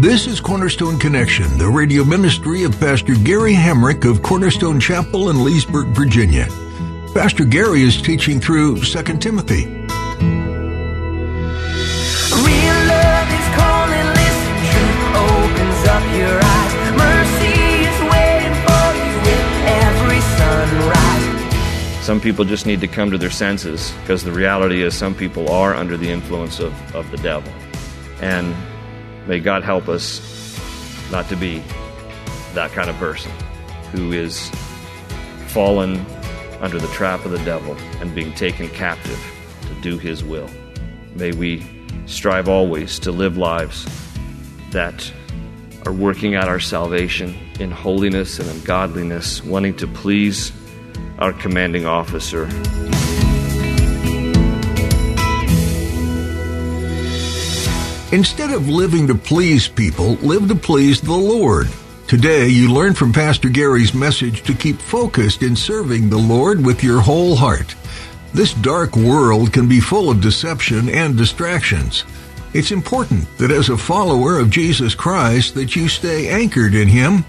This is Cornerstone Connection, the radio ministry of Pastor Gary Hamrick of Cornerstone Chapel in Leesburg, Virginia. Pastor Gary is teaching through 2 Timothy. Real love is calling, listen, truth opens up your eyes. Mercy is waiting for you with every sunrise. Some people just need to come to their senses because the reality is some people are under the influence of, of the devil. And may God help us not to be that kind of person who is fallen under the trap of the devil and being taken captive to do his will. May we strive always to live lives that are working out our salvation in holiness and in godliness, wanting to please our commanding officer. Instead of living to please people, live to please the Lord. Today, you learn from Pastor Gary's message to keep focused in serving the Lord with your whole heart. This dark world can be full of deception and distractions. It's important that as a follower of Jesus Christ that you stay anchored in him.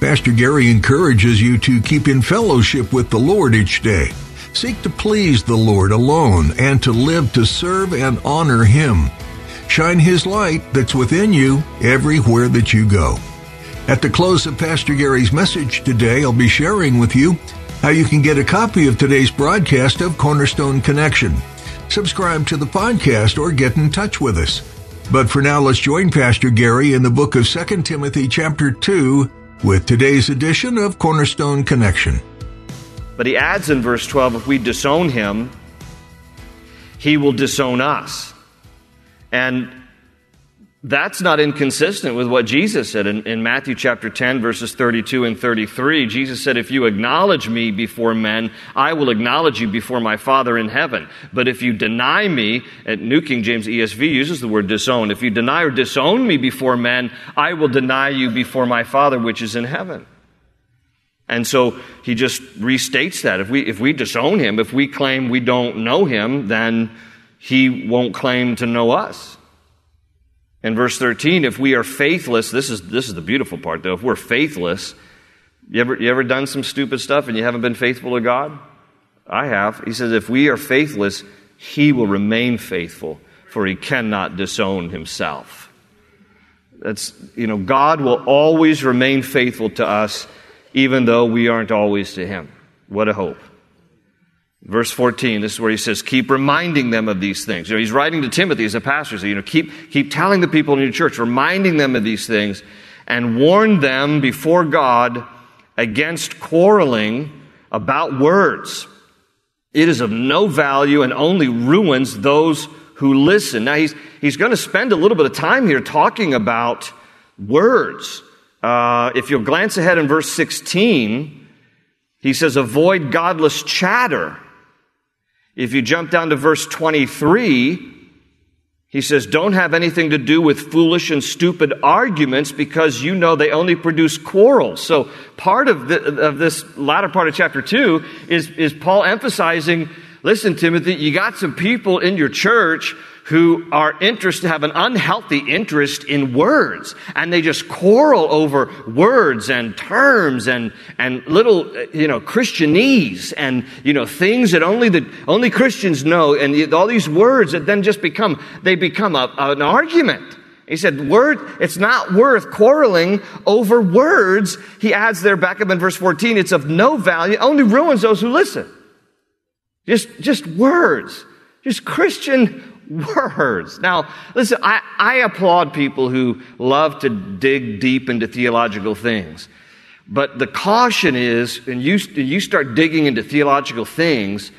Pastor Gary encourages you to keep in fellowship with the Lord each day. Seek to please the Lord alone and to live to serve and honor him. Shine his light that's within you everywhere that you go. At the close of Pastor Gary's message today, I'll be sharing with you how you can get a copy of today's broadcast of Cornerstone Connection. Subscribe to the podcast or get in touch with us. But for now, let's join Pastor Gary in the book of 2 Timothy chapter 2 with today's edition of Cornerstone Connection. But he adds in verse 12 if we disown him, he will disown us. And that's not inconsistent with what Jesus said in, in, Matthew chapter 10, verses 32 and 33. Jesus said, If you acknowledge me before men, I will acknowledge you before my Father in heaven. But if you deny me, and New King James ESV uses the word disown, if you deny or disown me before men, I will deny you before my Father which is in heaven. And so he just restates that. If we, if we disown him, if we claim we don't know him, then he won't claim to know us. In verse 13, if we are faithless, this is, this is the beautiful part though. If we're faithless, you ever, you ever done some stupid stuff and you haven't been faithful to God? I have. He says, if we are faithless, he will remain faithful, for he cannot disown himself. That's, you know, God will always remain faithful to us, even though we aren't always to him. What a hope. Verse 14, this is where he says, keep reminding them of these things. You know, he's writing to Timothy as a pastor, so, you know, keep, keep telling the people in your church, reminding them of these things, and warn them before God against quarreling about words. It is of no value and only ruins those who listen. Now, he's, he's going to spend a little bit of time here talking about words. Uh, if you'll glance ahead in verse 16, he says, avoid godless chatter if you jump down to verse 23, he says, Don't have anything to do with foolish and stupid arguments because you know they only produce quarrels. So part of, the, of this latter part of chapter 2 is, is Paul emphasizing listen, Timothy, you got some people in your church who are interested, have an unhealthy interest in words, and they just quarrel over words and terms and, and little, you know, Christianese and, you know, things that only the, only Christians know, and all these words that then just become, they become a, an argument. He said, word, it's not worth quarreling over words. He adds there back up in verse 14, it's of no value, only ruins those who listen. Just, just words. Just Christian words. Now, listen, I, I applaud people who love to dig deep into theological things. But the caution is, and you, you start digging into theological things,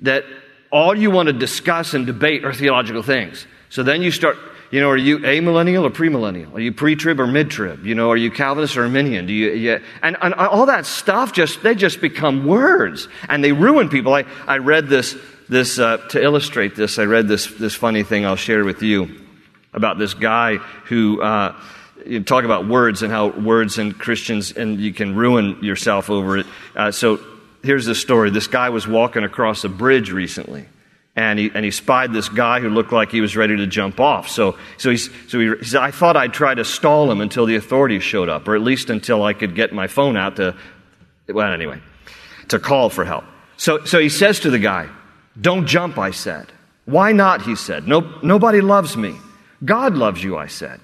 that all you want to discuss and debate are theological things. So then you start, you know, are you amillennial or premillennial? Are you pre-trib or mid-trib? You know, are you Calvinist or Arminian? Do you, yeah, and, and all that stuff just, they just become words and they ruin people. I, I read this this, uh, to illustrate this, I read this, this funny thing I'll share with you about this guy who, uh, you talk about words and how words and Christians, and you can ruin yourself over it. Uh, so here's the story. This guy was walking across a bridge recently, and he, and he spied this guy who looked like he was ready to jump off. So, so, he's, so he, he said, I thought I'd try to stall him until the authorities showed up, or at least until I could get my phone out to, well, anyway, to call for help. So, so he says to the guy, Don't jump, I said. Why not? He said. No, nobody loves me. God loves you, I said.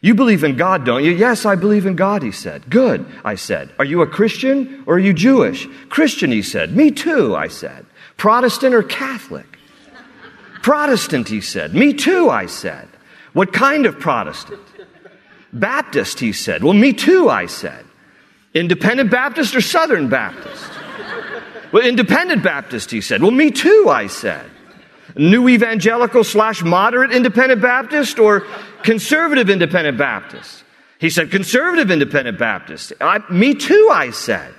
You believe in God, don't you? Yes, I believe in God, he said. Good, I said. Are you a Christian or are you Jewish? Christian, he said. Me too, I said. Protestant or Catholic? Protestant, he said. Me too, I said. What kind of Protestant? Baptist, he said. Well, me too, I said. Independent Baptist or Southern Baptist? Well, Independent Baptist, he said. Well, me too, I said. New Evangelical slash moderate Independent Baptist or conservative Independent Baptist? He said, conservative Independent Baptist. I, me too, I said.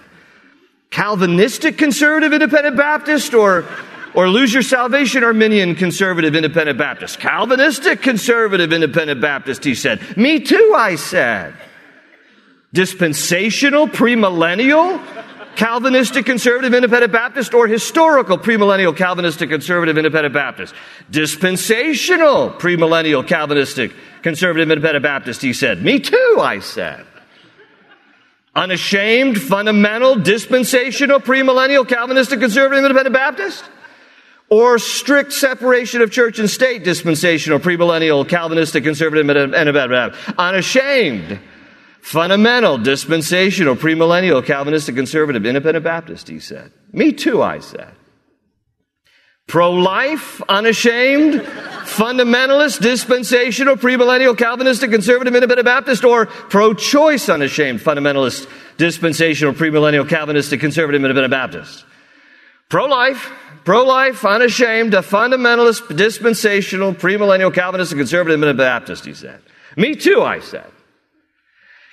Calvinistic conservative Independent Baptist or, or lose your salvation Arminian conservative Independent Baptist? Calvinistic conservative Independent Baptist, he said. Me too, I said. Dispensational premillennial Calvinistic conservative independent Baptist or historical premillennial Calvinistic conservative independent Baptist? Dispensational premillennial Calvinistic conservative independent Baptist, he said. Me too, I said. Unashamed, fundamental, dispensational, premillennial, Calvinistic, conservative, independent Baptist? Or strict separation of church and state, dispensational, premillennial, Calvinistic, conservative, independent Baptist? Unashamed, fundamental, dispensational, premillennial, Calvinistic, conservative, independent Baptist, he said. Me too, I said. Pro life, unashamed, fundamentalist, dispensational, premillennial, Calvinistic, conservative, independent Baptist, or pro choice, unashamed, fundamentalist, dispensational, premillennial, Calvinistic, conservative, independent Baptist. Pro life, pro life, unashamed, a fundamentalist, dispensational, premillennial, Calvinistic, conservative, independent Baptist, he said. Me too, I said.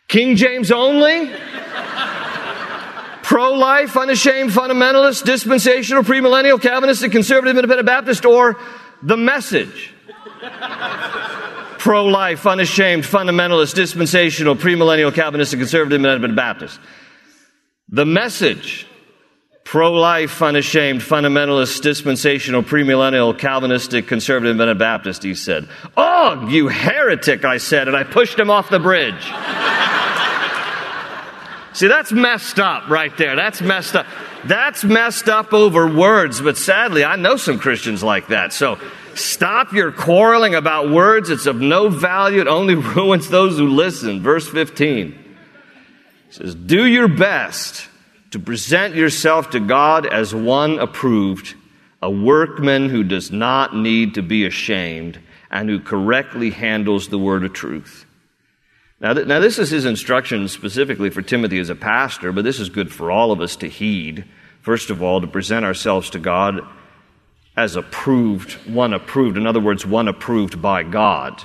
King James only? pro life, unashamed, fundamentalist, dispensational, premillennial, Calvinistic, conservative, independent Baptist, or the message? pro life, unashamed, fundamentalist, dispensational, premillennial, Calvinistic, conservative, independent Baptist. The message pro life, unashamed, fundamentalist, dispensational, premillennial, Calvinistic, conservative, independent Baptist, he said. Oh, you heretic, I said, and I pushed him off the bridge. See, that's messed up right there. That's messed up. That's messed up over words, but sadly, I know some Christians like that. So stop your quarreling about words. It's of no value. It only ruins those who listen. Verse 15 says, Do your best to present yourself to God as one approved, a workman who does not need to be ashamed and who correctly handles the word of truth. Now, th- now, this is his instruction specifically for Timothy as a pastor, but this is good for all of us to heed. First of all, to present ourselves to God as approved, one approved. In other words, one approved by God,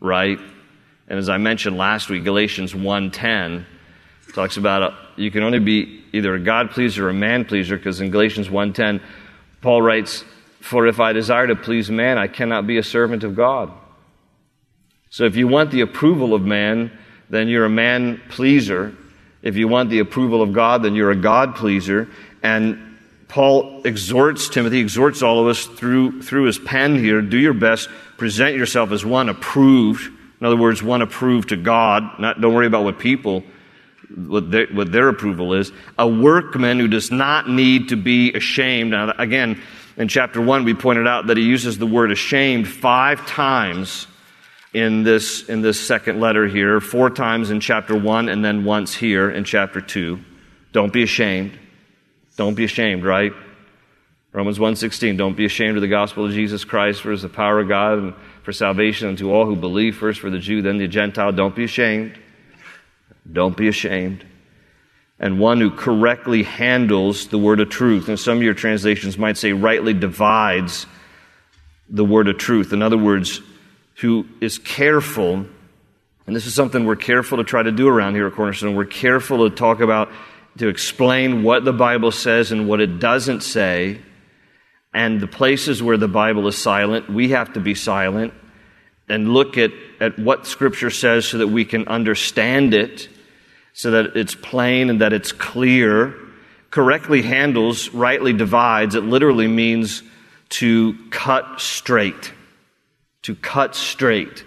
right? And as I mentioned last week, Galatians 1.10 talks about a, you can only be either a God pleaser or a man pleaser, because in Galatians 1.10, Paul writes, For if I desire to please man, I cannot be a servant of God. So if you want the approval of man, then you're a man pleaser. If you want the approval of God, then you're a God pleaser. And Paul exhorts Timothy, exhorts all of us through, through his pen here do your best, present yourself as one approved. In other words, one approved to God. Not, don't worry about what people, what their, what their approval is. A workman who does not need to be ashamed. Now, again, in chapter 1, we pointed out that he uses the word ashamed five times in this, in this second letter here, four times in chapter 1 and then once here in chapter 2. Don't be ashamed. Don't be ashamed, right? Romans 1:16, don't be ashamed of the gospel of Jesus Christ, for it is the power of God and for salvation unto all who believe, first for the Jew, then the Gentile. Don't be ashamed. Don't be ashamed. And one who correctly handles the word of truth. And some of your translations might say rightly divides the word of truth. In other words, who is careful, and this is something we're careful to try to do around here at Cornerstone. We're careful to talk about, to explain what the Bible says and what it doesn't say. And the places where the Bible is silent, we have to be silent and look at, at what Scripture says so that we can understand it, so that it's plain and that it's clear. Correctly handles, rightly divides. It literally means to cut straight. To cut straight.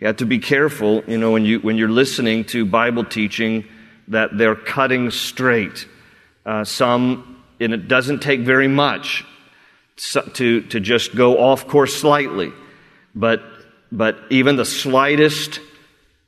You have to be careful, you know, when, you, when you're listening to Bible teaching that they're cutting straight. Uh, some, and it doesn't take very much to, to just go off course slightly. But, but even the slightest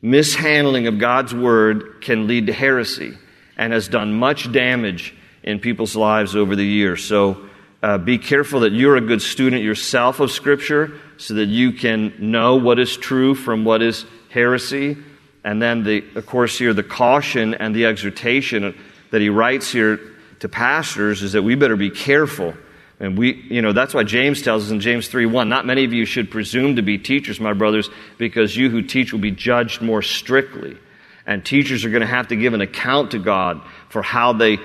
mishandling of God's word can lead to heresy and has done much damage in people's lives over the years. So uh, be careful that you're a good student yourself of Scripture so that you can know what is true from what is heresy. And then, the, of course, here the caution and the exhortation that he writes here to pastors is that we better be careful and we, you know, that's why James tells us in James 3 1, not many of you should presume to be teachers, my brothers, because you who teach will be judged more strictly. And teachers are going to have to give an account to God for how they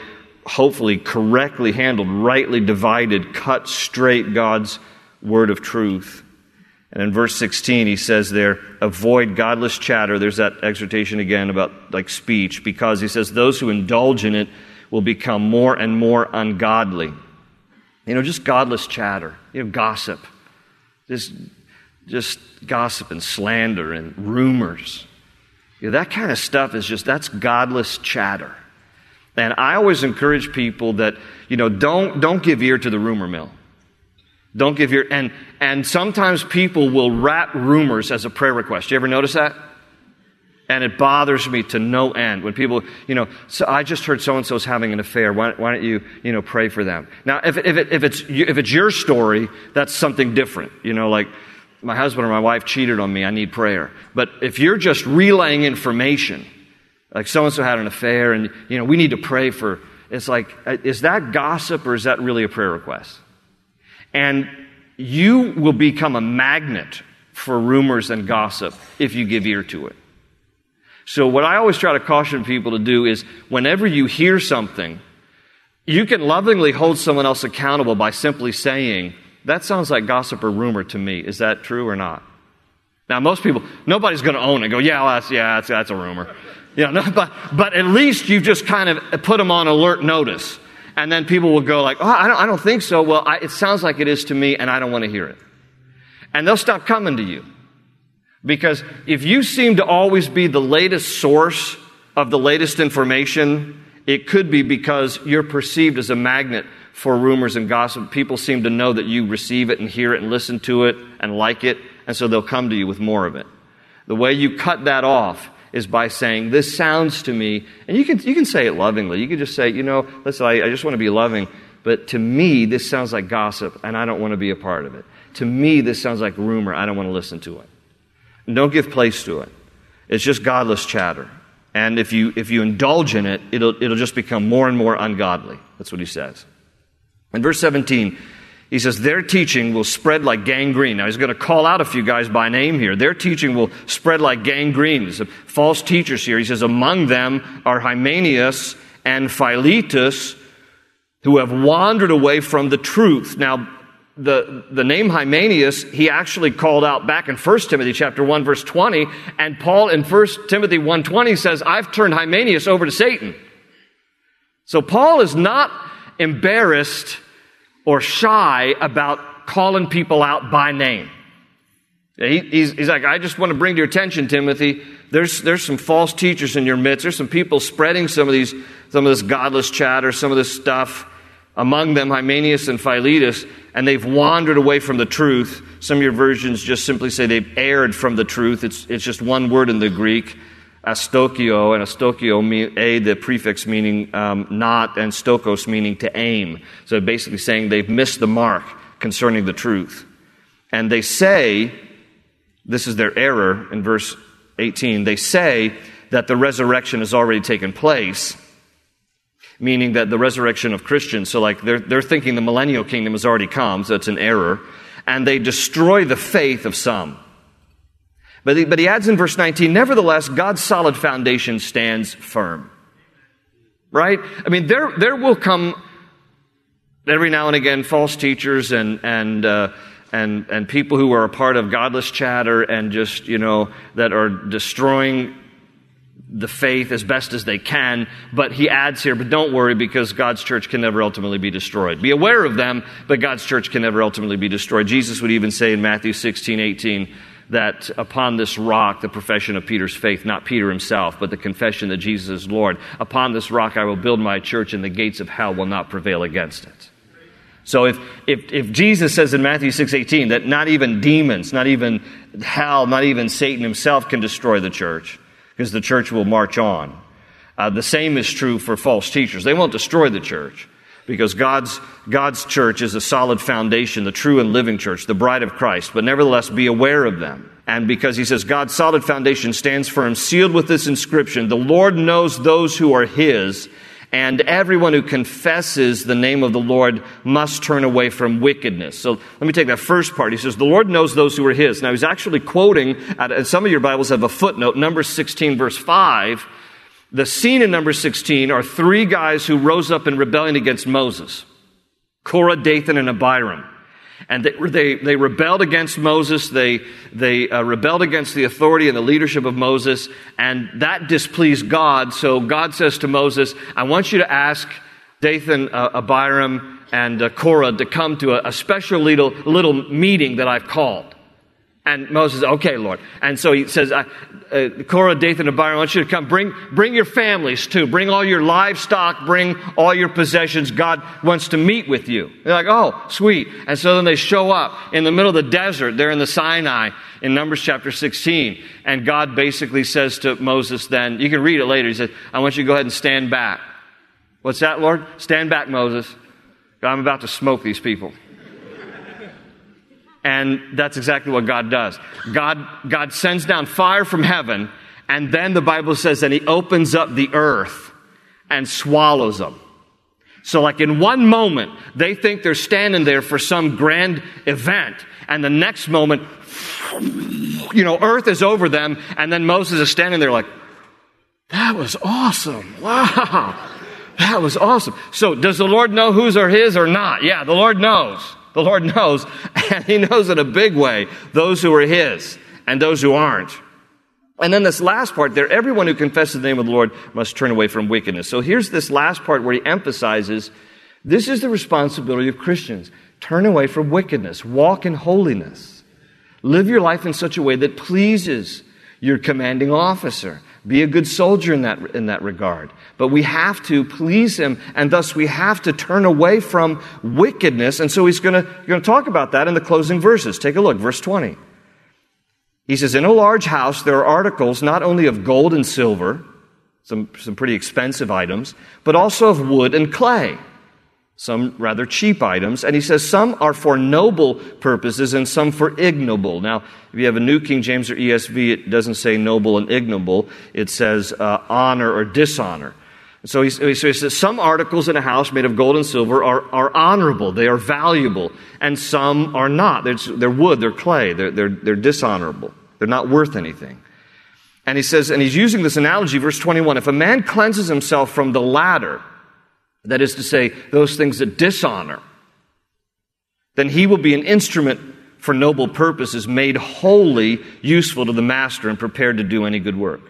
hopefully correctly handled, rightly divided, cut straight God's word of truth. And in verse 16, he says there, avoid godless chatter. There's that exhortation again about like speech, because he says those who indulge in it will become more and more ungodly. You know, just godless chatter, you know, gossip, just, just gossip and slander and rumors. You know, that kind of stuff is just, that's godless chatter. And I always encourage people that, you know, don't, don't give ear to the rumor mill. Don't give your And, and sometimes people will wrap rumors as a prayer request. You ever notice that? And it bothers me to no end when people, you know, so I just heard so and so's having an affair. Why, why, don't you, you know, pray for them? Now, if, if, it, if, it's, if it's your story, that's something different. You know, like my husband or my wife cheated on me, I need prayer. But if you're just relaying information, like so and so had an affair and, you know, we need to pray for, it's like, is that gossip or is that really a prayer request? And you will become a magnet for rumors and gossip if you give ear to it. So, what I always try to caution people to do is whenever you hear something, you can lovingly hold someone else accountable by simply saying, That sounds like gossip or rumor to me. Is that true or not? Now, most people, nobody's going to own it. Go, yeah, well, that's, yeah, that's, that's a rumor. You know, no, but, but at least you've just kind of put them on alert notice. And then people will go like, oh, I don't, I don't think so. Well, I, it sounds like it is to me, and I don't want to hear it. And they'll stop coming to you. Because if you seem to always be the latest source of the latest information, it could be because you're perceived as a magnet for rumors and gossip. People seem to know that you receive it and hear it and listen to it and like it, and so they'll come to you with more of it. The way you cut that off is by saying, This sounds to me, and you can, you can say it lovingly. You can just say, You know, listen, I, I just want to be loving, but to me, this sounds like gossip, and I don't want to be a part of it. To me, this sounds like rumor. I don't want to listen to it. And don't give place to it. It's just godless chatter. And if you, if you indulge in it, it'll, it'll just become more and more ungodly. That's what he says. In verse 17, he says, Their teaching will spread like gangrene. Now, he's going to call out a few guys by name here. Their teaching will spread like gangrene. There's false teachers here. He says, Among them are Hymenaeus and Philetus, who have wandered away from the truth. Now, the, the name Hymenaeus, he actually called out back in 1 Timothy chapter 1 verse 20, and Paul in 1 Timothy 1.20 says, I've turned Hymenaeus over to Satan. So Paul is not embarrassed or shy about calling people out by name. He, he's, he's like, I just want to bring to your attention, Timothy, there's, there's some false teachers in your midst. There's some people spreading some of these, some of this godless chatter, some of this stuff among them Hymenaeus and Philetus, and they've wandered away from the truth. Some of your versions just simply say they've erred from the truth. It's, it's just one word in the Greek, astokio, and astokio, a, the prefix meaning um, not, and stokos meaning to aim. So basically saying they've missed the mark concerning the truth. And they say, this is their error in verse 18, they say that the resurrection has already taken place meaning that the resurrection of Christians, so like they're, they're thinking the millennial kingdom has already come, so it's an error, and they destroy the faith of some. But he, but he adds in verse 19, nevertheless, God's solid foundation stands firm. Right? I mean, there, there will come every now and again false teachers and, and, uh, and, and people who are a part of godless chatter and just, you know, that are destroying the faith as best as they can. But he adds here, but don't worry because God's church can never ultimately be destroyed. Be aware of them, but God's church can never ultimately be destroyed. Jesus would even say in Matthew 16, 18, that upon this rock, the profession of Peter's faith, not Peter himself, but the confession that Jesus is Lord, upon this rock I will build my church and the gates of hell will not prevail against it. So if, if, if Jesus says in Matthew 6:18 that not even demons, not even hell, not even Satan himself can destroy the church, because the church will march on. Uh, the same is true for false teachers. They won't destroy the church because God's, God's church is a solid foundation, the true and living church, the bride of Christ, but nevertheless be aware of them. And because he says God's solid foundation stands firm, sealed with this inscription, the Lord knows those who are his, and everyone who confesses the name of the Lord must turn away from wickedness. So let me take that first part. He says, The Lord knows those who are His. Now, he's actually quoting, and some of your Bibles have a footnote, Numbers 16, verse 5. The scene in number 16 are three guys who rose up in rebellion against Moses Korah, Dathan, and Abiram. And they, they, they rebelled against Moses. They, they uh, rebelled against the authority and the leadership of Moses. And that displeased God. So God says to Moses, I want you to ask Dathan, uh, Abiram, and uh, Korah to come to a, a special little, little meeting that I've called. And Moses, okay, Lord. And so he says, uh, uh, Korah, Dathan, and Abiram, I want you to come. Bring, bring your families too. Bring all your livestock. Bring all your possessions. God wants to meet with you. They're like, oh, sweet. And so then they show up in the middle of the desert. They're in the Sinai in Numbers chapter 16. And God basically says to Moses then, you can read it later. He says, I want you to go ahead and stand back. What's that, Lord? Stand back, Moses. I'm about to smoke these people. And that's exactly what God does. God, God sends down fire from heaven, and then the Bible says that He opens up the earth and swallows them. So, like in one moment, they think they're standing there for some grand event, and the next moment, you know, earth is over them, and then Moses is standing there like, that was awesome. Wow. That was awesome. So, does the Lord know whose are His or not? Yeah, the Lord knows. The Lord knows, and He knows in a big way those who are His and those who aren't. And then this last part there, everyone who confesses the name of the Lord must turn away from wickedness. So here's this last part where he emphasizes this is the responsibility of Christians. Turn away from wickedness. Walk in holiness. Live your life in such a way that pleases your commanding officer. Be a good soldier in that, in that regard. But we have to please him, and thus we have to turn away from wickedness. And so he's going to talk about that in the closing verses. Take a look, verse 20. He says, In a large house, there are articles not only of gold and silver, some, some pretty expensive items, but also of wood and clay some rather cheap items. And he says some are for noble purposes and some for ignoble. Now, if you have a New King James or ESV, it doesn't say noble and ignoble. It says uh, honor or dishonor. So he, so he, says some articles in a house made of gold and silver are, are honorable, they are valuable, and some are not. They're, they're wood, they're clay, they're, they're, they're dishonorable, they're not worth anything. And he says, and he's using this analogy, verse 21 if a man cleanses himself from the latter, that is to say, those things that dishonor, then he will be an instrument for noble purposes, made wholly useful to the master and prepared to do any good work.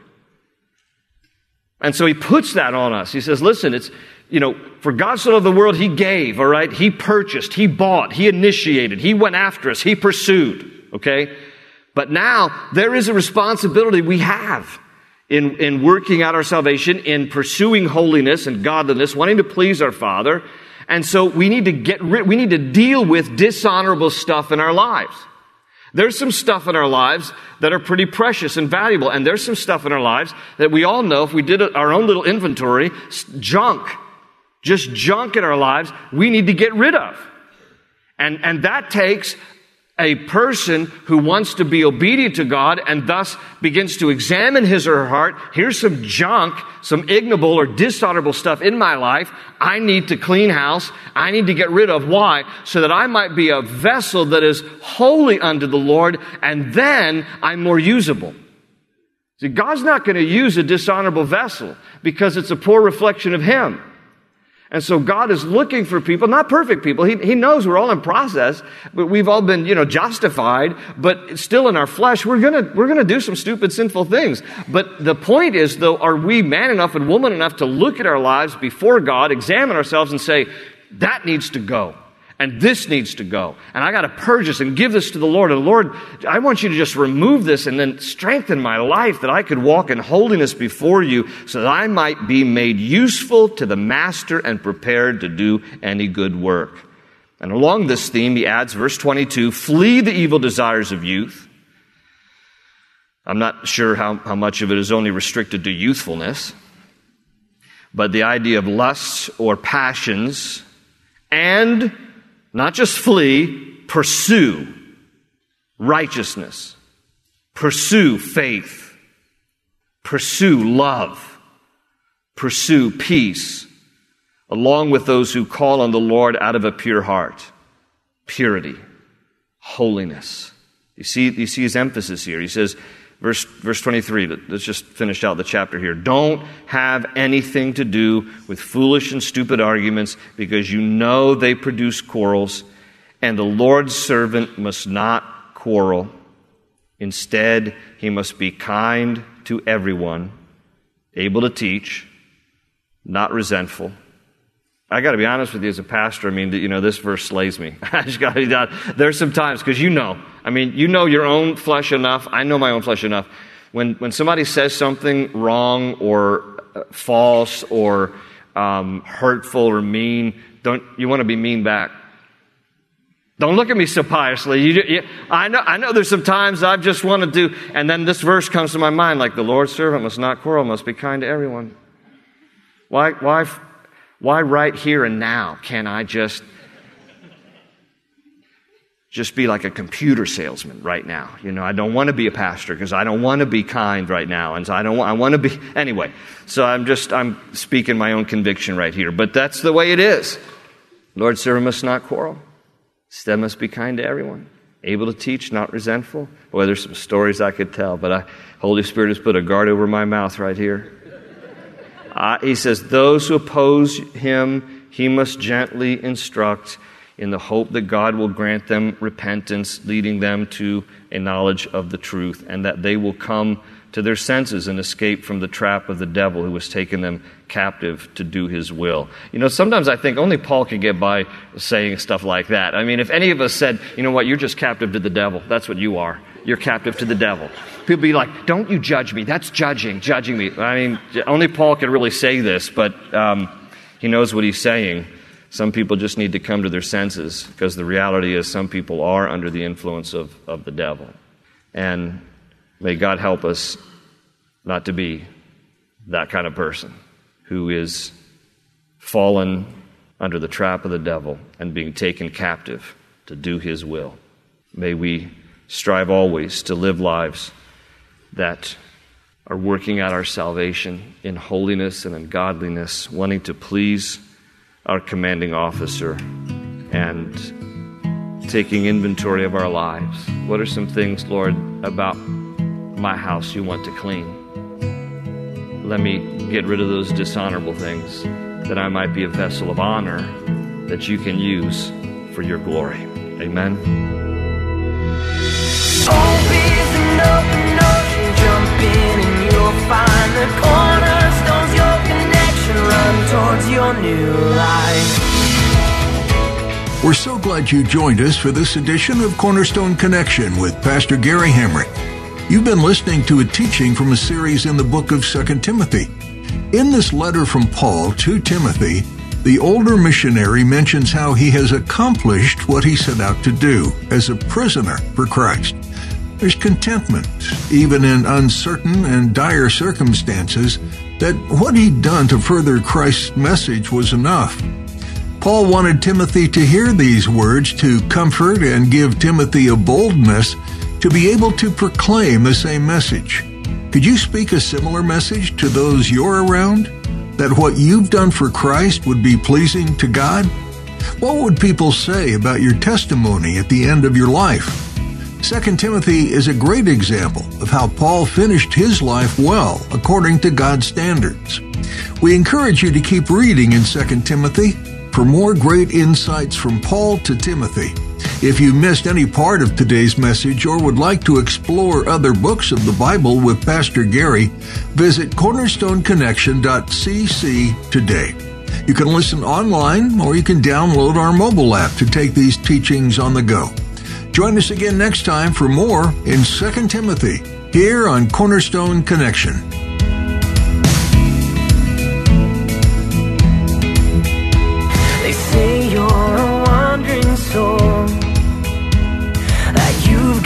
And so he puts that on us. He says, listen, it's, you know, for God so loved the world, he gave, all right? He purchased, he bought, he initiated, he went after us, he pursued, okay? But now there is a responsibility we have in, in working out our salvation, in pursuing holiness and godliness, wanting to please our Father. And so we need to get rid, we need to deal with dishonorable stuff in our lives. There's some stuff in our lives that are pretty precious and valuable. And there's some stuff in our lives that we all know if we did our own little inventory, junk, just junk in our lives, we need to get rid of. And, and that takes a person who wants to be obedient to God and thus begins to examine his or her heart, here's some junk, some ignoble or dishonorable stuff in my life. I need to clean house. I need to get rid of. Why? So that I might be a vessel that is holy unto the Lord and then I'm more usable. See, God's not going to use a dishonorable vessel because it's a poor reflection of Him. And so God is looking for people, not perfect people. He, he knows we're all in process, but we've all been, you know, justified, but still in our flesh, we're gonna, we're gonna do some stupid, sinful things. But the point is, though, are we man enough and woman enough to look at our lives before God, examine ourselves and say, that needs to go and this needs to go. And I got to purge this and give this to the Lord. And Lord, I want you to just remove this and then strengthen my life that I could walk in holiness before you so that I might be made useful to the master and prepared to do any good work. And along this theme, he adds verse 22 flee the evil desires of youth. I'm not sure how, how much of it is only restricted to youthfulness, but the idea of lusts or passions and not just flee, pursue righteousness, pursue faith, pursue love, pursue peace, along with those who call on the Lord out of a pure heart. Purity, holiness. You see, you see his emphasis here. He says, Verse, verse 23, let's just finish out the chapter here. Don't have anything to do with foolish and stupid arguments because you know they produce quarrels, and the Lord's servant must not quarrel. Instead, he must be kind to everyone, able to teach, not resentful. I got to be honest with you as a pastor. I mean, you know, this verse slays me. I just got to be honest. There's some times, because you know, I mean, you know your own flesh enough. I know my own flesh enough. When, when somebody says something wrong or uh, false or um, hurtful or mean, don't you want to be mean back? Don't look at me so piously. You, you, I, know, I know there's some times I just want to do, and then this verse comes to my mind like the Lord's servant must not quarrel, must be kind to everyone. Why, why, why right here and now can't I just just be like a computer salesman right now. You know, I don't want to be a pastor because I don't want to be kind right now. And so I don't want, I want to be, anyway. So I'm just, I'm speaking my own conviction right here. But that's the way it is. Lord, servant must not quarrel. Instead must be kind to everyone. Able to teach, not resentful. Boy, there's some stories I could tell, but I, Holy Spirit has put a guard over my mouth right here. Uh, he says, those who oppose him, he must gently instruct in the hope that God will grant them repentance, leading them to a knowledge of the truth, and that they will come to their senses and escape from the trap of the devil who has taken them captive to do his will. You know, sometimes I think only Paul can get by saying stuff like that. I mean, if any of us said, you know what, you're just captive to the devil, that's what you are. You're captive to the devil. People be like, don't you judge me. That's judging, judging me. I mean, only Paul can really say this, but um, he knows what he's saying. Some people just need to come to their senses because the reality is some people are under the influence of, of the devil. And may God help us not to be that kind of person who is fallen under the trap of the devil and being taken captive to do his will. May we strive always to live lives that are working out our salvation in holiness and in godliness, wanting to please our commanding officer and taking inventory of our lives. What are some things, Lord, about my house you want to clean? Let me get rid of those dishonorable things that I might be a vessel of honor that you can use for your glory. Amen. We're so glad you joined us for this edition of Cornerstone Connection with Pastor Gary Hamrick. You've been listening to a teaching from a series in the book of 2 Timothy. In this letter from Paul to Timothy, the older missionary mentions how he has accomplished what he set out to do as a prisoner for Christ. There's contentment, even in uncertain and dire circumstances, that what he'd done to further Christ's message was enough. Paul wanted Timothy to hear these words to comfort and give Timothy a boldness to be able to proclaim the same message. Could you speak a similar message to those you're around? That what you've done for Christ would be pleasing to God? What would people say about your testimony at the end of your life? 2 Timothy is a great example of how Paul finished his life well according to God's standards. We encourage you to keep reading in 2 Timothy for more great insights from Paul to Timothy. If you missed any part of today's message or would like to explore other books of the Bible with Pastor Gary, visit cornerstoneconnection.cc today. You can listen online or you can download our mobile app to take these teachings on the go. Join us again next time for more in 2 Timothy here on Cornerstone Connection.